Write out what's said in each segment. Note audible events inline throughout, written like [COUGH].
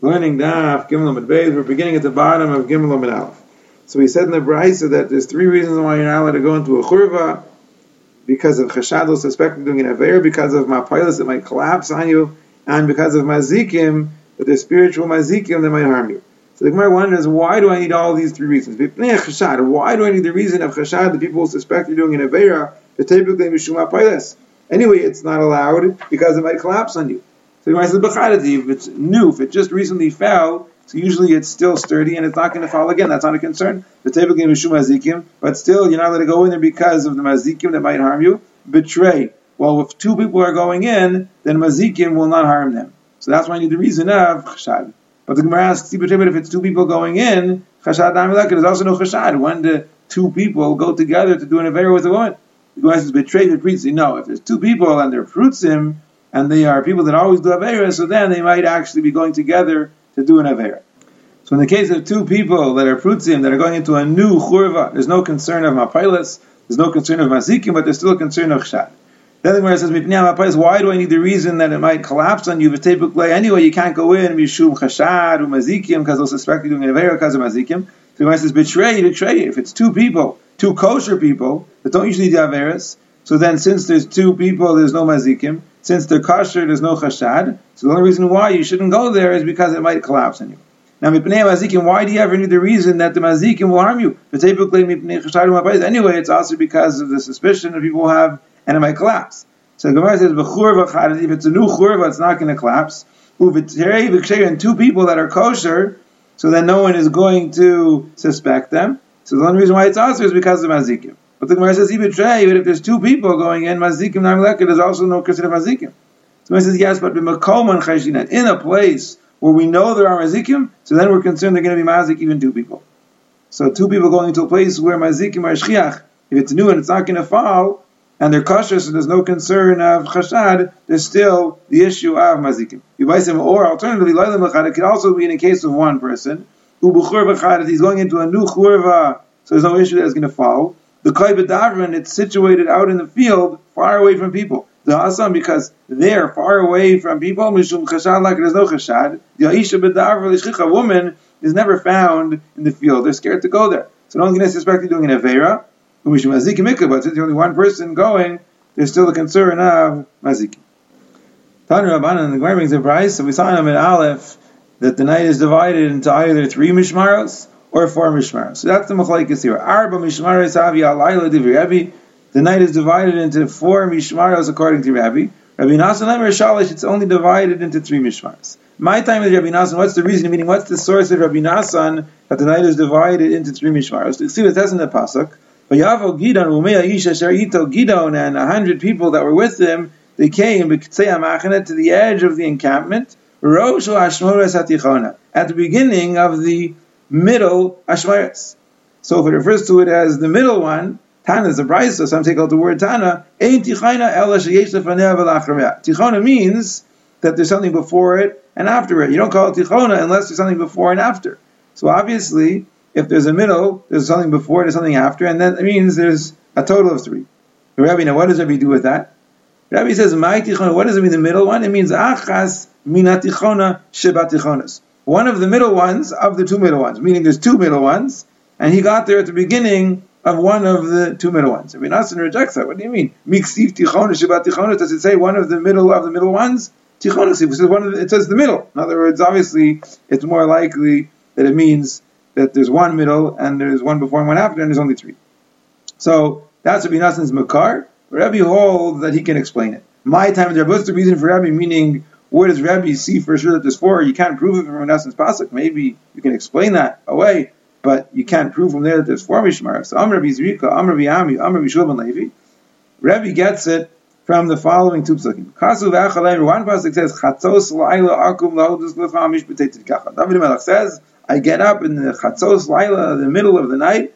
learning Daf Gimel Amid Beis. We're beginning at the bottom of Gimel Amid Aleph. So we said in the Brisa that there's three reasons why you're not allowed to go into a churva because of chashad suspected doing an aver, because of mapilas that might collapse on you, and because of mazikim that there's spiritual mazikim that might harm you. So the Gemara wonders, why do I need all these three reasons? Eh, why do I need the reason of chashad that people suspect you're doing an avera? Typically, mishum Anyway, it's not allowed because it might collapse on you. So the says, if it's new, if it just recently fell, so usually it's still sturdy and it's not going to fall again. That's not a concern. But typically mishum mazikim, but still you're not going to go in there because of the mazikim that might harm you. Betray. Well, if two people are going in, then mazikim will not harm them. So that's why you need the reason of chashad. But the Gemara asks, if it's two people going in, chashad there's also no chashad. When the two people go together to do an affair with a woman, the Gemara says, betray the priest. No, if there's two people and they're fruitsim, and they are people that always do avera, so then they might actually be going together to do an avera. So in the case of two people that are fruitsim, that are going into a new churva, there's no concern of mapilas, there's no concern of mazikim, but there's still a concern of chshad. Then the Gemara says, why do I need the reason that it might collapse on you? Typically, anyway, you can't go in, mishum chashad, mazikim, because they'll suspect you're doing an avera because of mazikim. So the Gemara says, betray, betray. If it's two people, two kosher people, that don't usually do averas, so then since there's two people, there's no mazikim. Since they're kosher, there's no chashad. So the only reason why you shouldn't go there is because it might collapse on you. Now, mipnei mazikim, why do you ever need the reason that the mazikim will harm you? But typically, anyway, it's also because of the suspicion that people have and it might collapse. So the Gemara says, if it's a new churva, it's not going to collapse. And two people that are kosher, so then no one is going to suspect them. So the only reason why it's also is because of mazikim. But the Gemara says, even if there's two people going in, mazikim namleka, there's also no consider mazikim. So Gemara says, yes, but be makalman Khajina, in a place where we know there are mazikim, so then we're concerned they're going to be mazik even two people. So two people going into a place where mazikim are shchiach, if it's new and it's not going to fall, and they're cautious and there's no concern of chashad, there's still the issue of mazikim. Or alternatively, it could also be in a case of one person, who he's going into a new churva, so there's no issue that is going to fall. The Kai B'davrin, it's situated out in the field, far away from people. The Hasam, because they're far away from people, Mishum Chashad, like there's no Chashad. The Aisha B'davr, a woman, is never found in the field. They're scared to go there. So no one's going to suspect you're doing an Avera, but since there's only one person going, there's still a concern of Mazik. Tan Rabbanan, and the Gemara brings a price, so we saw in Aleph, that the night is divided into either three mishmaros or four mishmaros. So that's the machlekes here. Arba mishmaros avi alayla divi. The night is divided into four mishmaros according to Rabbi. Rabbi Nasan Lemer Shalish, it's only divided into three mishmaros. My time is Rabbi Nasan. What's the reason? Meaning, what's the source of Rabbi Nasan that the night is divided into three mishmaros? To see what it says in the pasuk. Vayavo Gidon Umei Isha Sharito Gidon and a hundred people that were with him. They came to the edge of the encampment. At the beginning of the middle Ashmaris. So if it refers to it as the middle one, Tana is a brisa, some take out the word Tana, Tichona means that there's something before it and after it. You don't call it Tichona unless there's something before and after. So obviously, if there's a middle, there's something before, there's something after, and that means there's a total of three. The Rabbi, now what does Rabbi do with that? Rabbi says, "My tichona." What does it mean? The middle one. It means achas minatichona shebatichonas. One of the middle ones of the two middle ones, meaning there's two middle ones, and he got there at the beginning of one of the two middle ones. Rabbi Nassan rejects that. What do you mean? Miksif tichona shebatichonas. Does it say one of the middle of the middle ones? Tichonas. It says one of the, it says the middle. In other words, obviously, it's more likely that it means that there's one middle and there's one before and one after, and there's only three. So that's Rabbi Nassan's makar. Rabbi holds that he can explain it. My time, the reason for Rabbi? Meaning, where does Rabbi see for sure that there's four? You can't prove it from Nassan's pasuk. Maybe you can explain that away, but you can't prove from there that there's four mishmar. So Amr Rabbi Zrika, Amr Rabbi Ami, Amr Rabbi Shulman Levi. Rabbi gets it from the following two psukim. Kasu v'achalei. One pasuk says Chatzos la'ila akum lahodus l'chamish b'teitzit kacha. David Melech says, I get up in the Chatzos la'ila, the middle of the night,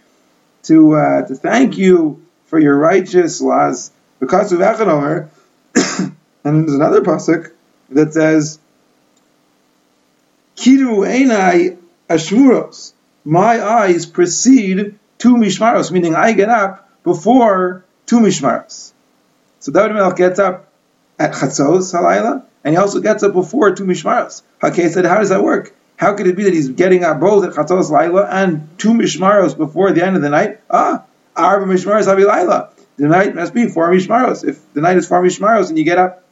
to uh, to thank you for your righteous laws. Because of Echanomer, [COUGHS] and there's another pasuk that says, Kiru einai ashmuros. My eyes precede two mishmaros, meaning I get up before two mishmaros. So David Melech gets up at Chatzos Halayla, and he also gets up before two Mishmaros. Hakei said, how does that work? How could it be that he's getting up both at Chatzos Laila and two Mishmaros before the end of the night? Ah, Arba Mishmaros Laila. The night must be four Mishmaros. If the night is four Mishmaros and you get up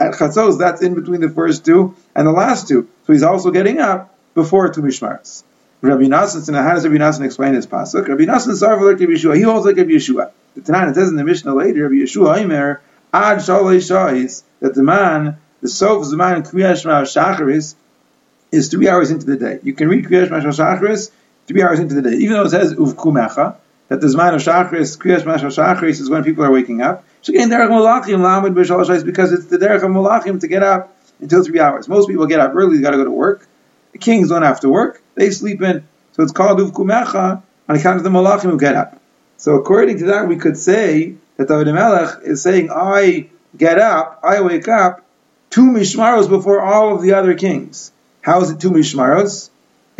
at Chatzos, that's in between the first two and the last two. So he's also getting up before two Mishmaros. Rabbi and how does Rabbi Nassan explain his pasuk? Rabbi Nassan Sarva like Rabbi Yeshua. He holds like Rabbi Yeshua. The Tanan, it says in the Mishnah later, Rabbi Yeshua Aimer, Ad Shalei Shais, that the man, the Sof Zman Kriyash Shacharis, is three hours into the day. You can read Kriyash Shacharis three hours into the day. Even though it says Uvkumecha, that the Zman of Shacharis, Kriyash Shacharis is when people are waking up. So again, Derech Malachim, Lamed B'Shal because it's the Derech of Malachim to get up until three hours. Most people get up early, they got to go to work. The kings don't have to work, they sleep in. So it's called Uvkumecha on account of the Malachim who get up. So according to that, we could say that David Melech is saying, I get up, I wake up two mishmaros before all of the other kings. How is it two mishmaros?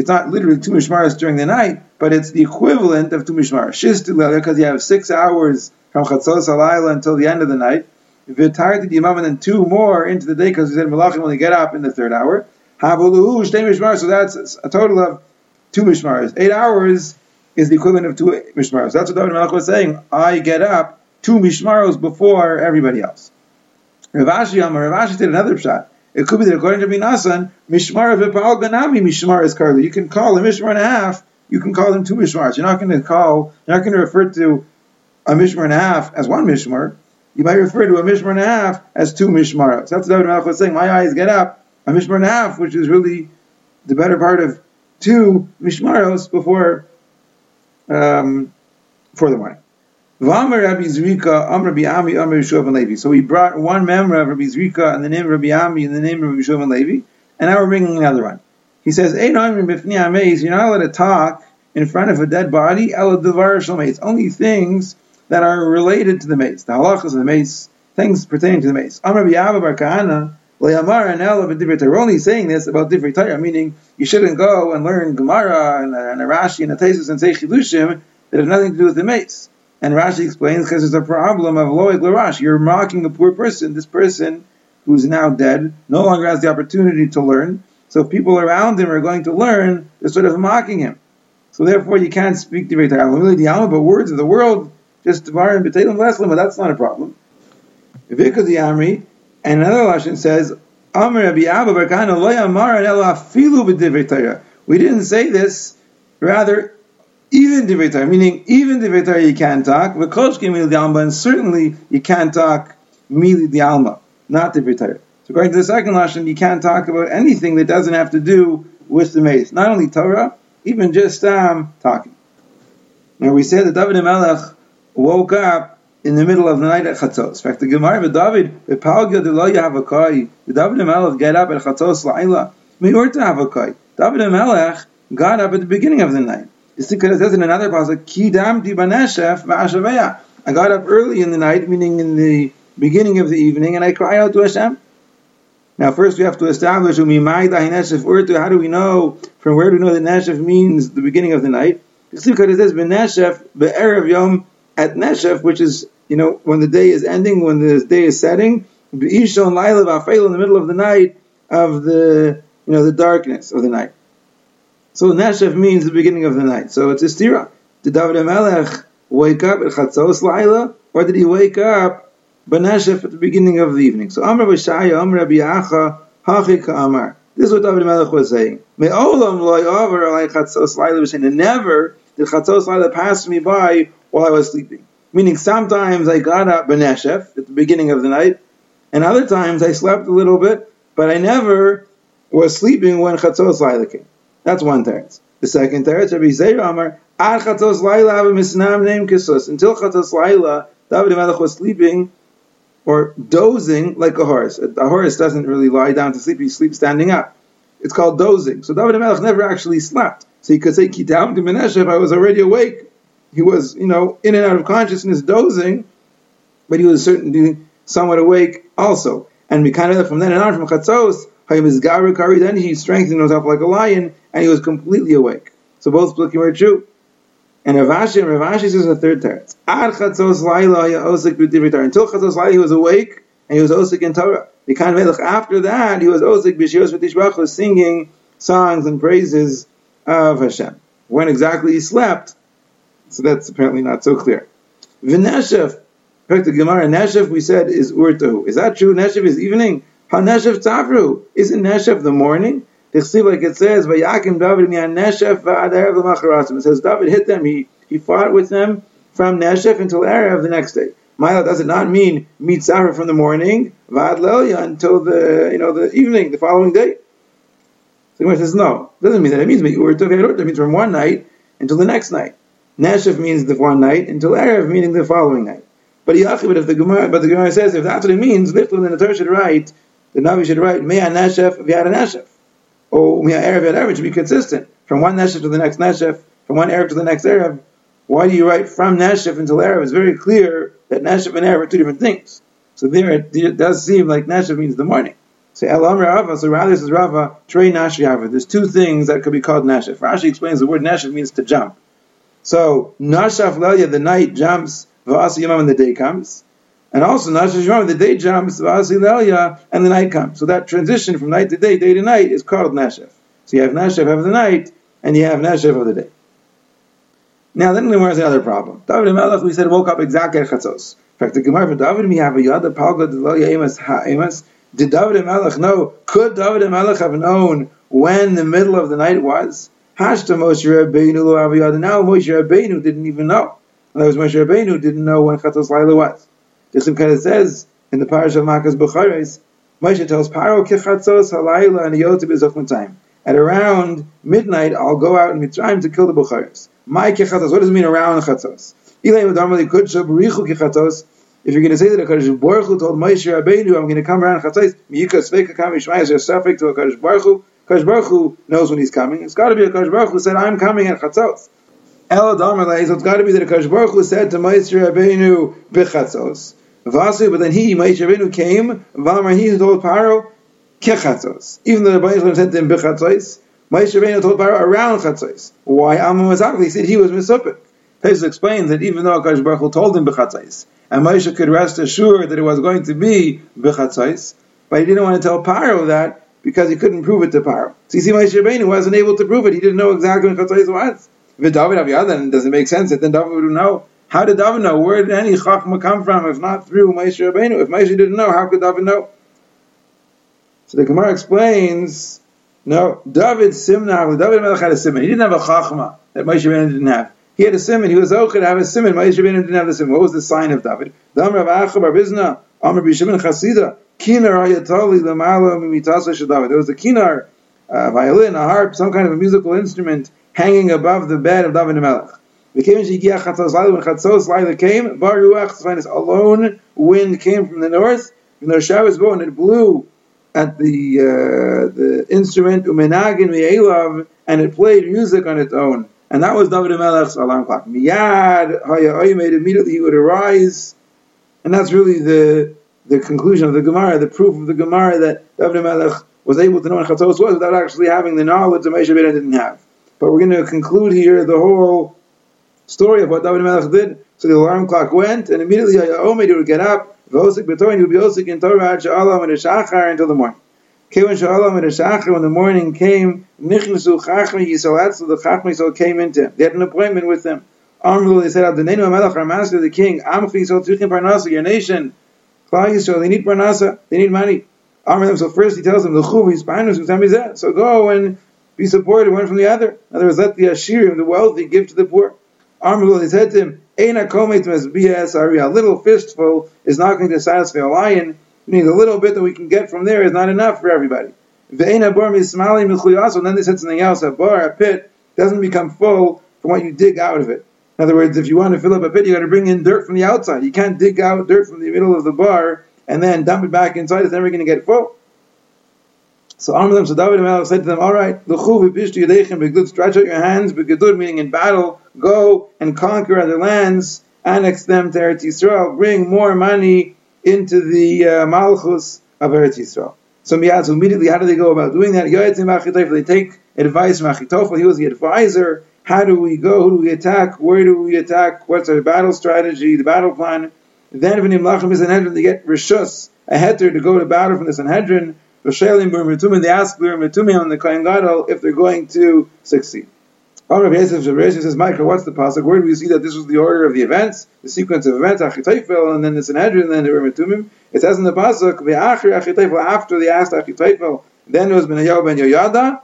It's not literally two mishmaros during the night, but it's the equivalent of two mishmaros. Shis because you have six hours from Chatzos Alayla until the end of the night. V'tar the Yimam and then two more into the day because he said Malachim when they get up in the third hour. Havuluhu shtei mishmaros, so that's a total of two mishmaros. Eight hours is the equivalent of two mishmaros. That's what David Melech was saying. I get up two mishmaros before everybody else. Rav Ashi Amar, Rav Ashi did another shot. It could be that according to Minasan, mishmar v'pal ganami mishmar is karli. You can call a mishmar and a half. You can call them two mishmars. You're not going to call. You're not going to refer to a mishmar and a half as one mishmar. You might refer to a mishmar and a half as two mishmaros. That's what David Melech was saying. My eyes get up a mishmar and a half, which is really the better part of two mishmaros before um, for the morning. So we brought one memra of Rabbi Zrika and the name of Rabbi Ami and the name of Rabbi Yeshua Levi, and now we're bringing another one. He says, You're not allowed to talk in front of a dead body, It's only things that are related to the mace, the halachas of the mace, things pertaining to the mace. Bar Kahana, we're only saying this about different Torah, meaning you shouldn't go and learn Gemara and, and Rashi and Atesis and say Chidushim that have nothing to do with the mace. And Rashi explains because there's a problem of Loig Larash. You're mocking a poor person. This person who's now dead no longer has the opportunity to learn. So if people around him are going to learn, they're sort of mocking him. So therefore, you can't speak to Torah. But words of the world, just Tavarim, B'Teilim, Leslim, but that's not a problem. The Amri, and another Lashon says, We didn't say this, rather, even Torah, meaning even divrei Torah you can't talk, v'koshke mili alma, and certainly you can't talk mili di alma, not divrei Torah. So according to the second Lashon, you can't talk about anything that doesn't have to do with the mace. Not only Torah, even just um, talking. Now we say that David Melech woke up in the middle of the night at Chatzos. In fact, the Gemara of David, the Palga de lo Yahavakai, the David Melech get up at Chatzos Laila, Meor to Havakai. David Melech got up at the beginning of the night. You see, it says in another v'ashaveya. I got up early in the night, meaning in the beginning of the evening, and I cried out to Hashem. Now, first we have to establish how do we know from where do we know that Neshef means the beginning of the night? Because it says Beneshef yom at Neshef, which is, you know, when the day is ending, when the day is setting, Be'ishon Laila V'afel in the middle of the night of the, you know, the darkness of the night. So Neshef means the beginning of the night. So it's a stira. Did David HaMelech wake up at Chatzos Laila, or did he wake up Beneshef at the beginning of the evening? So Amr B'Shaya, Amr Rabbi Acha, Hachi Ka'amar. This is what David Melech was saying. Me'olam loy over alay chatzos laila b'shein. Never did chatzos laila pass me by while I was sleeping. Meaning sometimes I got up beneshef at the beginning of the night, and other times I slept a little bit, but I never was sleeping when chatzos laila came. That's one teretz. The second teretz, Rabbi Zeir Amar, ad chatzos laila have a misnam name kisus. Until chatzos laila, David Melech was sleeping or dozing like a horse. A horse doesn't really lie down to sleep; he sleeps standing up. It's called dozing. So David Melech never actually slept. So he could say, "Kitam Menashev, I was already awake he was, you know, in and out of consciousness, dozing, but he was certainly somewhat awake also. And we kind of from then on, from Chatzos, then he strengthened himself like a lion, and he was completely awake. So both Plikim were true. And Rav Ashi, and Rav Ashi says the third teretz. Until Chatzos Laila he was awake, and he was Osik in Torah. After that, he was Osik B'Shios V'Tishbach, singing songs and praises of Hashem. When exactly he slept, so that's apparently not so clear. V'Neshef, the Gemara, Neshef we said is Urtahu. Is that true? Neshef is evening? HaNeshef Tavru. Isn't Neshef the morning? like it says, Vayakim David Neshef v'ad It says David hit them, he, he fought with them from Neshef until Erev the next day. Mila does it not mean meet Safra from the morning, Vad until the you know the evening, the following day. So Gemara says no. It doesn't mean that. It means it means from one night until the next night. Neshef means the one night until Erev, meaning the following night. But if the Gemara, but the Gemara says if that's what it means, literally the Torah should write, the Navi should write Mea Neshef V'yad Neshef, or Mea Erev V'yad Erev should be consistent from one Neshef to the next Neshef, from one Erev to the next Erev. Why do you write from Neshef until Erev? It's very clear that Neshef and Erev are two different things. So there it, it does seem like Neshef means the morning. So Elam Rava, so rather says Rava, Trey Nashi There's two things that could be called Neshef. Rashi explains the word Neshef means to jump. So Nashaf Lelia, the night jumps, Vasi Yamam, and the day comes. And also Nashaf Yamam, the day jumps, Vasi Lelia, and the night comes. So that transition from night to day, day to night, is called Nashaf. So you have Nashaf of the night, and you have Nashaf of the day. Now then, there's another problem. David Melech, we said, woke up exactly at Chatzos. In fact, the Gemara for David, we have a Yada Palga Deloya Ha'emas. Did David Melech know? Could David Melech have known when the middle of the night was? Hashta Moshe Rabbeinu lo. Now Moshe Rabbeinu didn't even know. And that was Moshe Rabbeinu didn't know when Chatzos Laila was. Kind of says in the parish of Makas Bucharis, Moshe tells Paro Kichatzos Halayla and Yotib time. At around midnight, I'll go out in Mitzrayim to kill the Bucharis. My Kichatzos. What does it mean around Chatzos? If you're going to say that Hakadosh Baruch Hu told Moshe Rabbeinu, "I'm going to come around Chatzos," Miyika Sveka Kam Yishmai is a suffix to Hakadosh Baruch Hu. Kosh Baruch Hu knows when he's coming. It's got to be a Kosh Baruch Hu said, I'm coming at Chatzos. So it's got to be that a Kosh Baruch Hu said to Moshe Rabbeinu B'Chatzos. Vasu, but then he, Moshe Rabbeinu, came, Vamar, he told Paro, Kechatzos. Even though the Baruch said to him B'Chatzos, Moshe Rabbeinu told Paro around Chatzos. Why? Amma Mazakli, he said he was Misupik. Pesach explains that even though Kosh Baruch Hu told him B'Chatzos, and Moshe could rest assured that it was going to be B'Chatzos, but he didn't want to tell Paro that because he couldn't prove it to Paro. So you see, Moshe Rabbeinu wasn't able to prove it. He didn't know exactly when Chatzais was. If David Aviyad, then doesn't make sense. Then David would know. How did David know? Where did any Chachma come from if not through Moshe Rabbeinu? If Moshe didn't know, how could David know? So the Gemara explains, no, David Simna, David Melech had a simon. He didn't have a Chachma that Moshe Rabbeinu didn't have. He had a simon. He was okay to have a simon. Moshe Rabbeinu didn't have the simon. What was the sign of David? Amr Bishimon Chasida, kinar lemala mimitasa shadav. There was a kinar, a violin, a harp, some kind of a musical instrument hanging above the bed of David Melech. Became Shigia Chatzos when Chatzos Laila came, Bar Ruach, a lone wind came from the north, and the showers go and it blew at the uh, the instrument umenagin mi'elav, and it played music on its own. And that was David Melech's alarm clock. Miyad made immediately he would arise, and that's really the the conclusion of the Gemara, the proof of the Gemara that David Melech was able to know what Chatzos was without actually having the knowledge that Rabbeinu didn't have. But we're going to conclude here the whole story of what David Melech did. So the alarm clock went, and immediately Omed would get up, Vosik Betoin, he would be Osik in Torah Sha'alam and Shachar until the morning. When the morning came, Nichnasu Chachmi Yisrael, the Chachmi Yisrael came into him. They had an appointment with him. Amrul, they said, Abdenenu Melech, our master, the king, Amchi Yisrael Tzrichim Parnasa, your nation, Klal Yisrael, they need parnasa, they need money. Amr so first he tells them, the chuv, so go and be supported one from the other. In other words, let the ashirim, the wealthy, give to the poor. Amr he said to him, a little fistful is not going to satisfy a lion, meaning the little bit that we can get from there is not enough for everybody. And then they said something else, a bar, a pit, doesn't become full from what you dig out of it. In other words, if you want to fill up a pit, you got to bring in dirt from the outside. You can't dig out dirt from the middle of the bar and then dump it back inside. It's never going to get full. So Amalim, so David Melech said to them, all right, stretch out your hands, begedur, meaning in battle, go and conquer other lands, annex them to Eretz Yisrael, bring more money into the uh, Malchus of Eretz Yisrael. So immediately, how do they go about doing that? They take advice from Achitofel, he was the advisor, how do we go? Who do we attack? Where do we attack? What's our battle strategy, the battle plan? Then if an Imlachim is Sanhedrin, they get Rishus, a heter to go to battle from the Sanhedrin. V'shelim b'rmitumim, they ask b'rmitumim on the Kohen Gadol if they're going to succeed. Rabbi Yosef says, Michael, what's the pasuk? Where do we see that this was the order of the events, the sequence of events, Achitophel, and then the Sanhedrin, and then the Rimitumim? It says in the pasuk, Ve'achir Achitophel, after they asked Achitophel, then it was Benayahu ben Yoyada,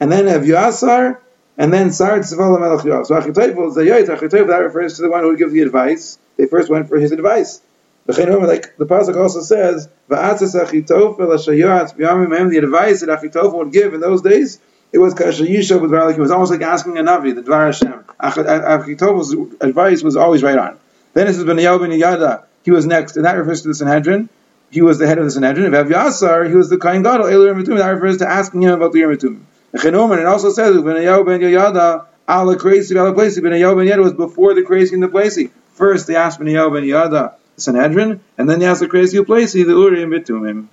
and then Evyasar, and then Sar Tzval Melech Yoav. So the Yoyt, Achitophel, that refers to the one who would give the advice. They first went for his advice. Like the pasuk also says, "Va'atzes Achitophel Ashayoatz B'yamim The advice that Achitophel would give in those days it was Kasha Yisha with It was almost like asking a Navi, the Dvar Hashem. Achitovel's advice was always right on. Then it says Benayahu ben Yada, he was next, and that refers to the Sanhedrin. He was the head of the Sanhedrin. Evyasar, he was the Kain Gadol, Mitum, that refers to asking him about the Yirmitum. And it also says Benayahu ben Yada, Ala Kreisi, Ala Placey. Benayahu ben Yada was before the Kreisi and the Placey. First they asked Benayahu ben Yada, Sanhedrin, and then they asked the Kreisi Placey, the Urim Bitumim.